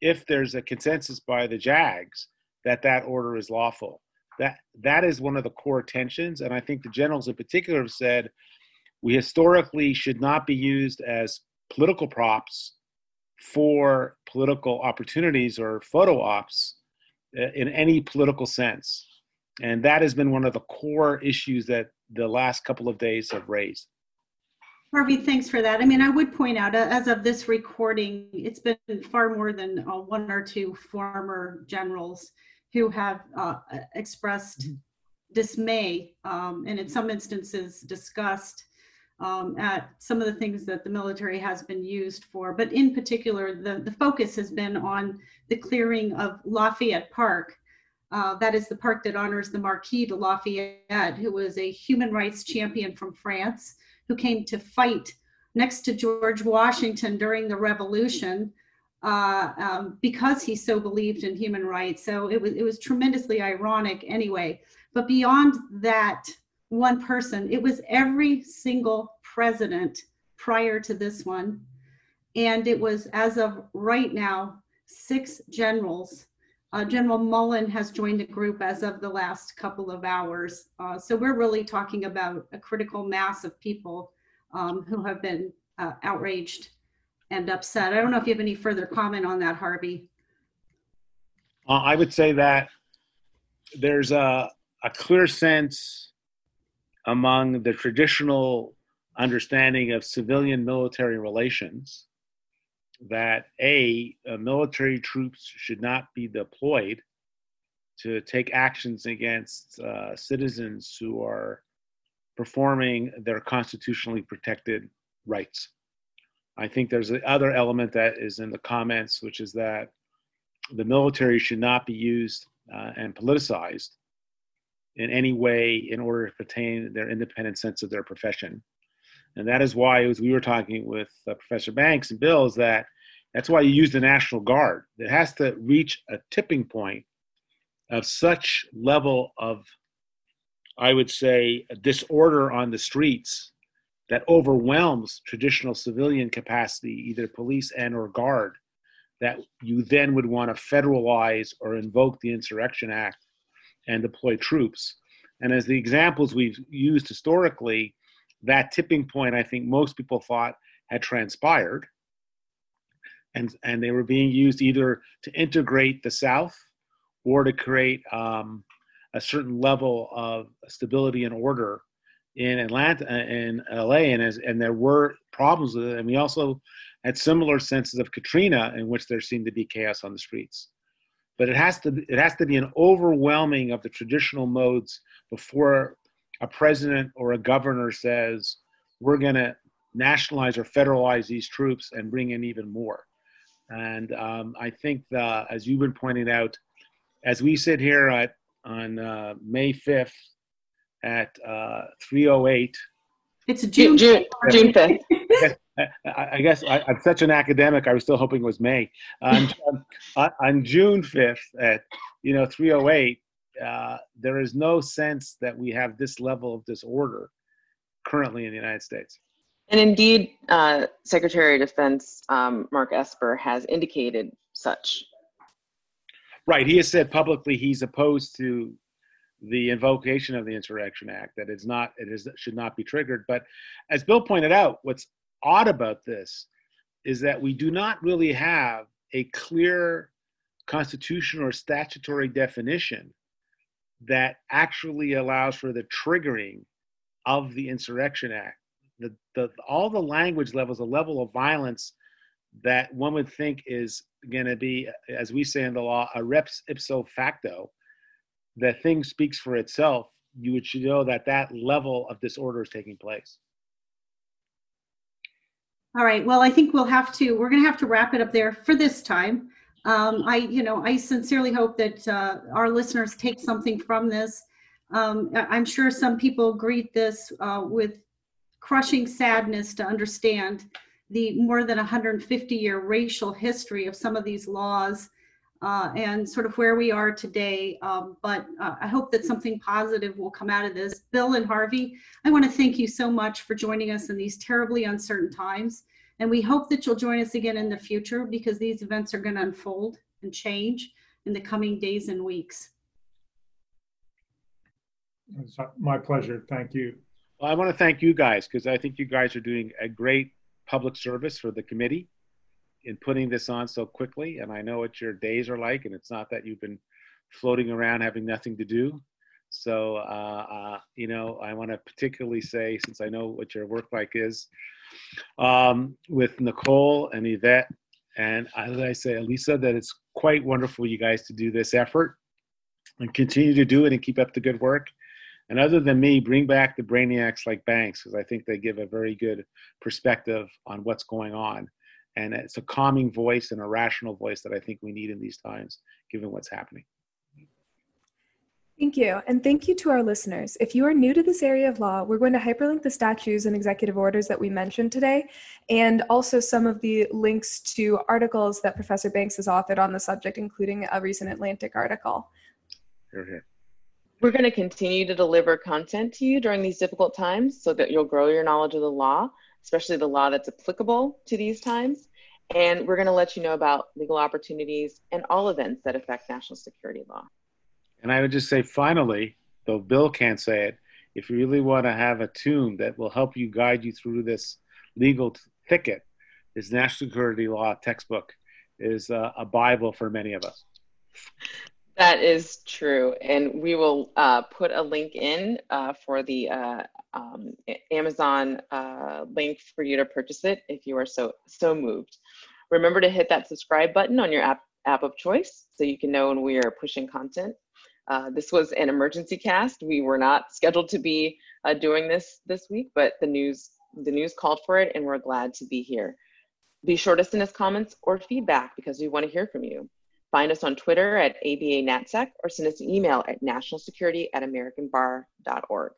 if there's a consensus by the JAGs that that order is lawful. That that is one of the core tensions, and I think the generals in particular have said we historically should not be used as political props for political opportunities or photo ops uh, in any political sense. And that has been one of the core issues that the last couple of days have raised. Harvey, thanks for that. I mean, I would point out, uh, as of this recording, it's been far more than uh, one or two former generals who have uh, expressed mm-hmm. dismay um, and, in some instances, disgust um, at some of the things that the military has been used for. But in particular, the, the focus has been on the clearing of Lafayette Park. Uh, that is the park that honors the Marquis de Lafayette, who was a human rights champion from France who came to fight next to George Washington during the Revolution uh, um, because he so believed in human rights. So it was it was tremendously ironic anyway. But beyond that one person, it was every single president prior to this one, and it was as of right now six generals. Uh, General Mullen has joined the group as of the last couple of hours. Uh, so we're really talking about a critical mass of people um, who have been uh, outraged and upset. I don't know if you have any further comment on that, Harvey. Uh, I would say that there's a, a clear sense among the traditional understanding of civilian military relations that a, a, military troops should not be deployed to take actions against uh, citizens who are performing their constitutionally protected rights. I think there's the other element that is in the comments, which is that the military should not be used uh, and politicized in any way in order to retain their independent sense of their profession. And that is why, as we were talking with uh, Professor Banks and Bill, is that that's why you use the National Guard. It has to reach a tipping point of such level of, I would say, disorder on the streets that overwhelms traditional civilian capacity, either police and or guard, that you then would want to federalize or invoke the Insurrection Act and deploy troops. And as the examples we've used historically, that tipping point, I think most people thought had transpired. And, and they were being used either to integrate the South or to create um, a certain level of stability and order in Atlanta in LA and as and there were problems with it and we also had similar senses of Katrina in which there seemed to be chaos on the streets but it has to it has to be an overwhelming of the traditional modes before a president or a governor says we're going to nationalize or federalize these troops and bring in even more and um, I think the, as you've been pointing out as we sit here at on uh, May 5th at uh, 308. It's June, June, June 5th. I, I guess I, am such an academic. I was still hoping it was May. Um, on, on, June 5th at you know 308, uh, there is no sense that we have this level of disorder currently in the United States. And indeed, uh, Secretary of Defense um, Mark Esper has indicated such. Right. He has said publicly he's opposed to the invocation of the Insurrection Act, that it's not, it is, should not be triggered. But as Bill pointed out, what's odd about this is that we do not really have a clear constitutional or statutory definition that actually allows for the triggering of the Insurrection Act. The, the, all the language levels, the level of violence that one would think is going to be, as we say in the law, a reps ipso facto, the thing speaks for itself you should know that that level of disorder is taking place. All right. Well, I think we'll have to. We're going to have to wrap it up there for this time. Um, I, you know, I sincerely hope that uh, our listeners take something from this. Um, I'm sure some people greet this uh, with crushing sadness to understand the more than 150 year racial history of some of these laws uh, and sort of where we are today. Um, but uh, I hope that something positive will come out of this. Bill and Harvey, I want to thank you so much for joining us in these terribly uncertain times. And we hope that you'll join us again in the future because these events are going to unfold and change in the coming days and weeks. It's my pleasure. Thank you. Well, I want to thank you guys because I think you guys are doing a great public service for the committee in putting this on so quickly. And I know what your days are like, and it's not that you've been floating around having nothing to do. So, uh, uh, you know, I want to particularly say, since I know what your work like is, um, with Nicole and Yvette, and as I say, Elisa, that it's quite wonderful you guys to do this effort and continue to do it and keep up the good work. And other than me, bring back the brainiacs like Banks, because I think they give a very good perspective on what's going on. And it's a calming voice and a rational voice that I think we need in these times, given what's happening. Thank you. And thank you to our listeners. If you are new to this area of law, we're going to hyperlink the statutes and executive orders that we mentioned today, and also some of the links to articles that Professor Banks has authored on the subject, including a recent Atlantic article. Hear, hear. We're going to continue to deliver content to you during these difficult times so that you'll grow your knowledge of the law especially the law that's applicable to these times. And we're going to let you know about legal opportunities and all events that affect national security law. And I would just say, finally, though Bill can't say it, if you really want to have a tune that will help you guide you through this legal thicket, this national security law textbook is uh, a Bible for many of us. That is true. And we will uh, put a link in uh, for the uh, um, Amazon uh, link for you to purchase it if you are so so moved. Remember to hit that subscribe button on your app app of choice so you can know when we are pushing content. Uh, this was an emergency cast. We were not scheduled to be uh, doing this this week, but the news the news called for it, and we're glad to be here. Be sure to send us comments or feedback because we want to hear from you. Find us on Twitter at ABA NatSec or send us an email at nationalsecurity at americanbar.org.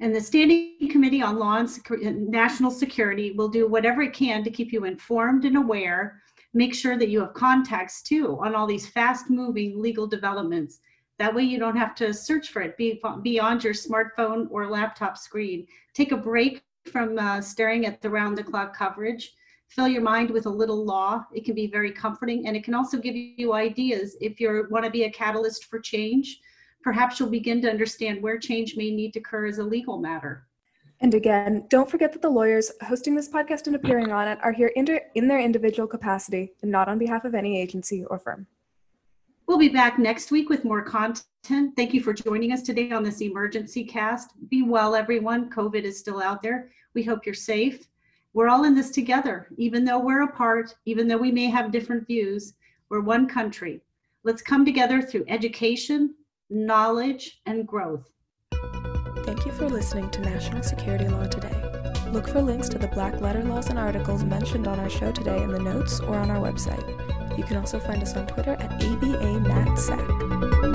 And the Standing Committee on Law and Security, National Security will do whatever it can to keep you informed and aware. Make sure that you have contacts too on all these fast moving legal developments. That way you don't have to search for it beyond your smartphone or laptop screen. Take a break from uh, staring at the round the clock coverage. Fill your mind with a little law. It can be very comforting and it can also give you ideas if you want to be a catalyst for change perhaps you'll begin to understand where change may need to occur as a legal matter. And again, don't forget that the lawyers hosting this podcast and appearing on it are here in, in their individual capacity and not on behalf of any agency or firm. We'll be back next week with more content. Thank you for joining us today on this emergency cast. Be well, everyone. COVID is still out there. We hope you're safe. We're all in this together. Even though we're apart, even though we may have different views, we're one country. Let's come together through education, knowledge, and growth. Thank you for listening to National Security Law Today. Look for links to the black letter laws and articles mentioned on our show today in the notes or on our website. You can also find us on Twitter at ABA NatSec.